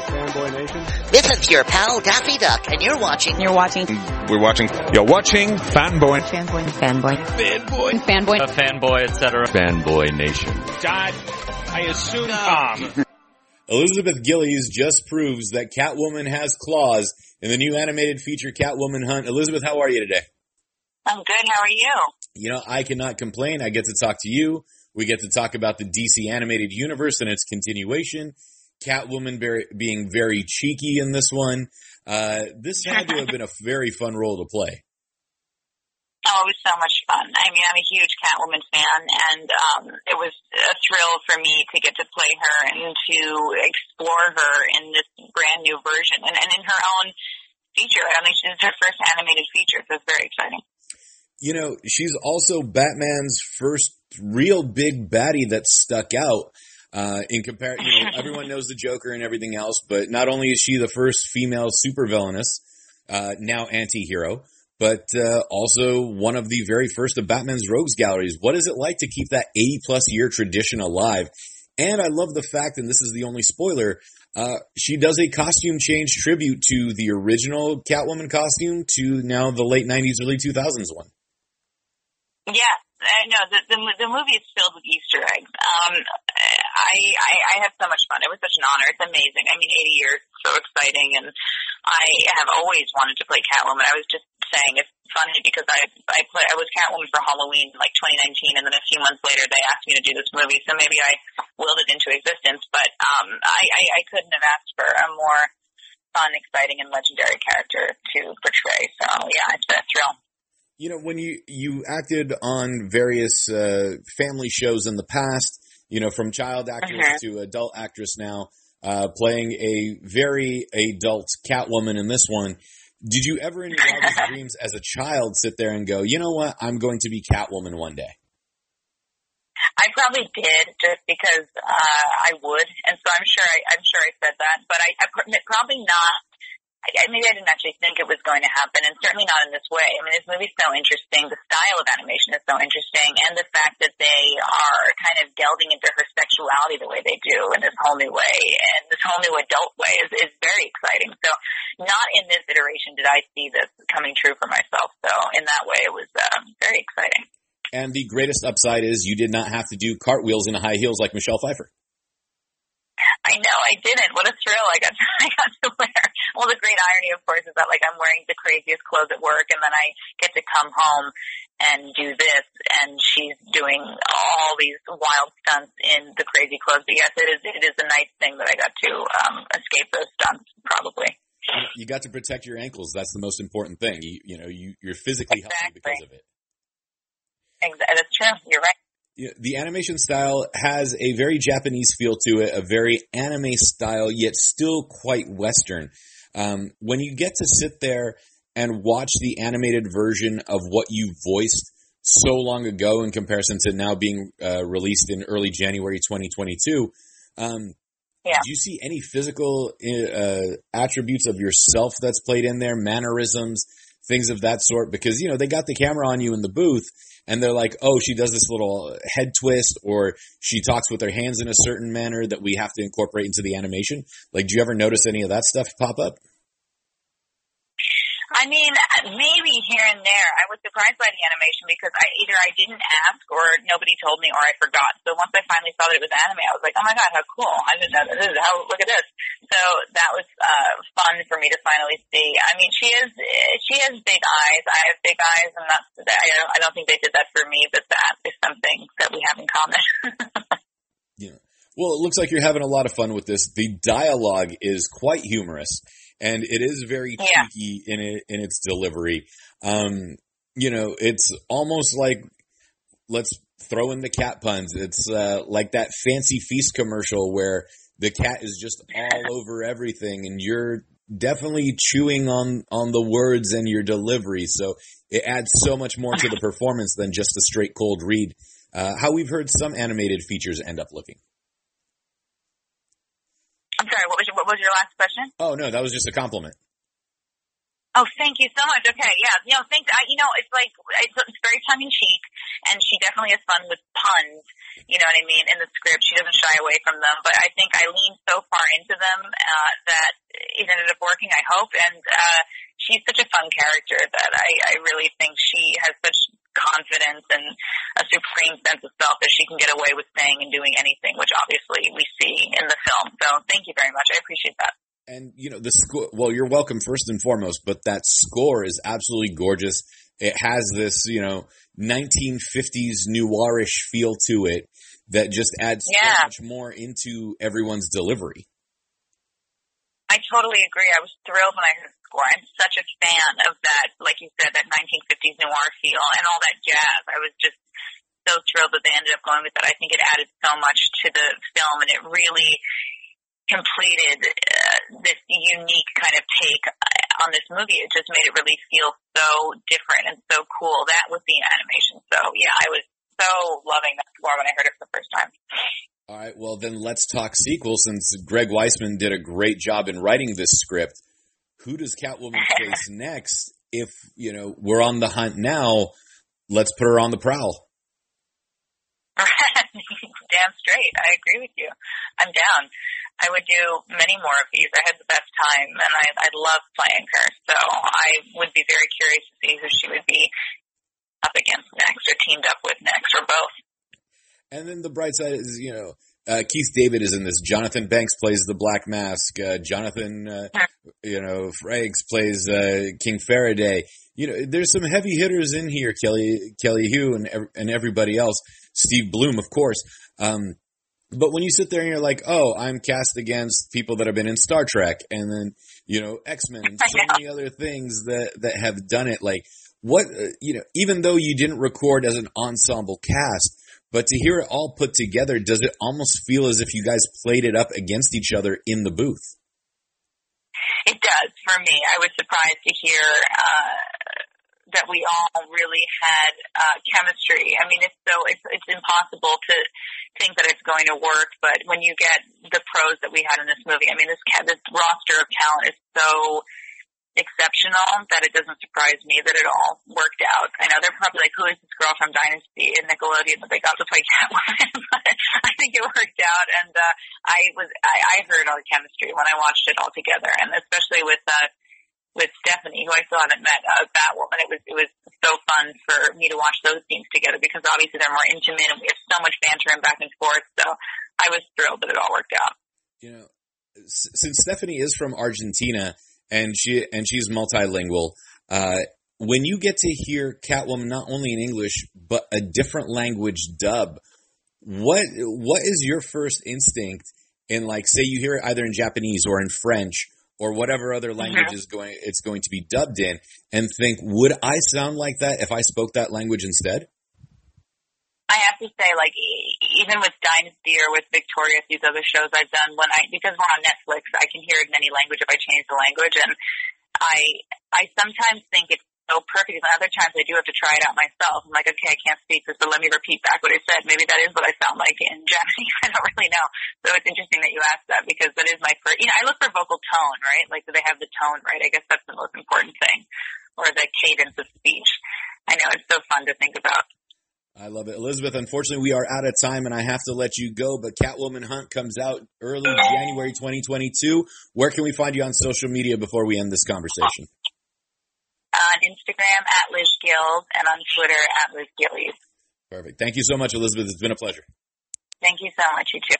Fanboy Nation. This is your pal Daffy Duck, and you're watching. You're watching. We're watching. You're watching Fanboy. Fanboy. Fanboy. Fanboy. Fanboy. A fanboy, etc. Fanboy Nation. God, I assume Tom. Elizabeth Gillies just proves that Catwoman has claws in the new animated feature Catwoman Hunt. Elizabeth, how are you today? I'm good. How are you? You know, I cannot complain. I get to talk to you. We get to talk about the DC animated universe and its continuation. Catwoman very, being very cheeky in this one. Uh, this had to have been a very fun role to play. Oh, it was so much fun. I mean, I'm a huge Catwoman fan, and um, it was a thrill for me to get to play her and to explore her in this brand new version and, and in her own feature. I think this is her first animated feature, so it's very exciting. You know, she's also Batman's first real big baddie that stuck out. Uh, in comparison, you know, everyone knows the Joker and everything else, but not only is she the first female supervillainess, uh, now anti-hero, but, uh, also one of the very first of Batman's rogues galleries. What is it like to keep that 80 plus year tradition alive? And I love the fact, and this is the only spoiler, uh, she does a costume change tribute to the original Catwoman costume to now the late 90s, early 2000s one. Yeah, I know the, the the movie is filled with Easter eggs. Um, I, I I had so much fun. It was such an honor. It's amazing. I mean, 80 years, so exciting, and I have always wanted to play Catwoman. I was just saying it's funny because I I play I was Catwoman for Halloween like 2019, and then a few months later they asked me to do this movie. So maybe I willed it into existence. But um, I, I I couldn't have asked for a more fun, exciting, and legendary character to portray. So yeah, it's a thrill. You know, when you, you acted on various, uh, family shows in the past, you know, from child actress Mhm. to adult actress now, uh, playing a very adult Catwoman in this one. Did you ever in your wildest dreams as a child sit there and go, you know what, I'm going to be Catwoman one day? I probably did just because uh, I would, and so I'm sure I, I'm sure I said that, but I, I probably not. I, maybe I didn't actually think it was going to happen, and certainly not in this way. I mean, this movie's so interesting. The style of animation is so interesting, and the fact that they are kind of delving into her sexuality the way they do in this whole new way, and this whole new adult way is, is very exciting. So, not in this iteration did I see this coming true for myself. So, in that way, it was uh, very exciting. And the greatest upside is you did not have to do cartwheels in high heels like Michelle Pfeiffer. I know I didn't. What a thrill I got to, I got to wear. Well, the great irony, of course, is that like I'm wearing the craziest clothes at work, and then I get to come home and do this, and she's doing all these wild stunts in the crazy clothes. But yes, it is. It is a nice thing that I got to um, escape those stunts. Probably. You got to protect your ankles. That's the most important thing. You, you know, you, you're physically healthy because of it. Ex- That's true. You're right. The animation style has a very Japanese feel to it, a very anime style, yet still quite Western. Um, when you get to sit there and watch the animated version of what you voiced so long ago in comparison to now being uh, released in early January 2022, um, Yeah. do you see any physical uh, attributes of yourself that's played in there, mannerisms, things of that sort? Because, you know, they got the camera on you in the booth and they're like, oh, she does this little head twist or she talks with her hands in a certain manner that we have to incorporate into the animation. Like, do you ever notice any of that stuff pop up? I mean, maybe here and there. I was surprised by the animation because I either I didn't ask or nobody told me or I forgot. So once I finally saw that it was anime, I was like, oh my god, how cool! I didn't know. This is how look at this. So that was uh, fun for me to finally see. I mean, she is she has big eyes. I have big eyes, and that's I I don't think they did that for me, but that is something that we have in common. Yeah. Well, it looks like you're having a lot of fun with this. The dialogue is quite humorous, and it is very Yeah. cheeky in it in its delivery. Um, you know, it's almost like let's throw in the cat puns. It's uh, like that fancy feast commercial where the cat is just all over everything, and you're definitely chewing on on the words and your delivery. So it adds so much more to the performance than just a straight cold read. Uh, how we've heard some animated features end up looking. I'm sorry. What was your, what was your last question? Oh no, that was just a compliment. Oh, thank you so much. Okay, yeah, you know, thanks. I, you know, it's like it's, it's very tongue in cheek, and she definitely has fun with puns. You know what I mean? In the script, she doesn't shy away from them. But I think I leaned so far into them uh, that it ended up working. I hope, and uh, she's such a fun character that I, I really think she has such confidence and a supreme sense of self that she can get away with saying and doing anything, which obviously we see in the film. So thank you very much. I appreciate that. And you know the score. Well, you're welcome first and foremost, but that score is absolutely gorgeous. It has this, you know, 1950s noirish feel to it that just adds Yeah. so much more into everyone's delivery. I totally agree. I was thrilled when I heard the score. I'm such a fan of that, like you said, that 1950s noir feel and all that jazz. I was just so thrilled that they ended up going with that. I think it added so much to the film and it really completed uh, this unique kind of take uh, on this movie. It just made it really feel so different and so cool. That was the animation. So yeah, I was so loving that score when I heard it for the first time. All right, well then let's talk sequel since Greg Weisman did a great job in writing this script. Who does Catwoman face next? If, you know, we're on the hunt now, let's put her on the prowl. Damn straight. I agree with you. I'm down. I would do many more of these. I had the best time and I, I love playing her. So I would be very curious to see who she would be up against next or teamed up with next or both. And then the bright side is, you know, uh, Keith David is in this. Jonathan Banks plays the Black Mask. Uh, Jonathan, uh, you know, Frakes plays uh, King Faraday. You know, there's some heavy hitters in here. Kelly Kelly Hu and and everybody else. Steve Blum, of course. Um, but when you sit there and you're like, oh, I'm cast against people that have been in Star Trek, and then you know X Men and so many other things that that have done it. Like what uh, you know, even though you didn't record as an ensemble cast, but to hear it all put together, does it almost feel as if you guys played it up against each other in the booth? Does for me. I was surprised to hear uh, that we all really had uh, chemistry. I mean, it's so it's it's impossible to think that it's going to work, but when you get the pros that we had in this movie, I mean, this this roster of talent is so exceptional that it doesn't surprise me that it all worked out. I know they're probably like, who is this girl from Dynasty and Nickelodeon that they got to play Catwoman? but I think it worked out, and uh, I was I, I heard all the chemistry when I watched it all together, and especially with uh, with Stephanie, who I still haven't met, uh, Batwoman. It was it was so fun for me to watch those scenes together because obviously they're more intimate, and we have so much banter and back and forth. So I was thrilled that it all worked out. You know, since Stephanie is from Argentina and she and she's multilingual, uh, when you get to hear Catwoman not only in English but a different language dub, what what is your first instinct in like say you hear it either in Japanese or in French or whatever other language is going it's going to be dubbed in and think would I sound like that if I spoke that language instead? Have to say, like, even with Dynasty or with Victorious, these other shows I've done, when I, because we're on Netflix, I can hear it in any language if I change the language, and I, I sometimes think it's so perfect, and other times I do have to try it out myself. I'm like, okay, I can't speak this, but let me repeat back what I said. Maybe that is what I sound like in Japanese. I don't really know. So it's interesting that you asked that because that is my first, you know, I look for vocal tone, right? Like, do they have the tone right? I guess that's the most important thing. Or the cadence of speech. I know, it's so fun to think about. I love it. Elizabeth, unfortunately, we are out of time and I have to let you go, but Catwoman Hunt comes out early January 2022. Where can we find you on social media before we end this conversation? On Instagram at Liz Gills and on Twitter at Liz Gillies. Perfect. Thank you so much, Elizabeth. It's been a pleasure. Thank you so much, you too.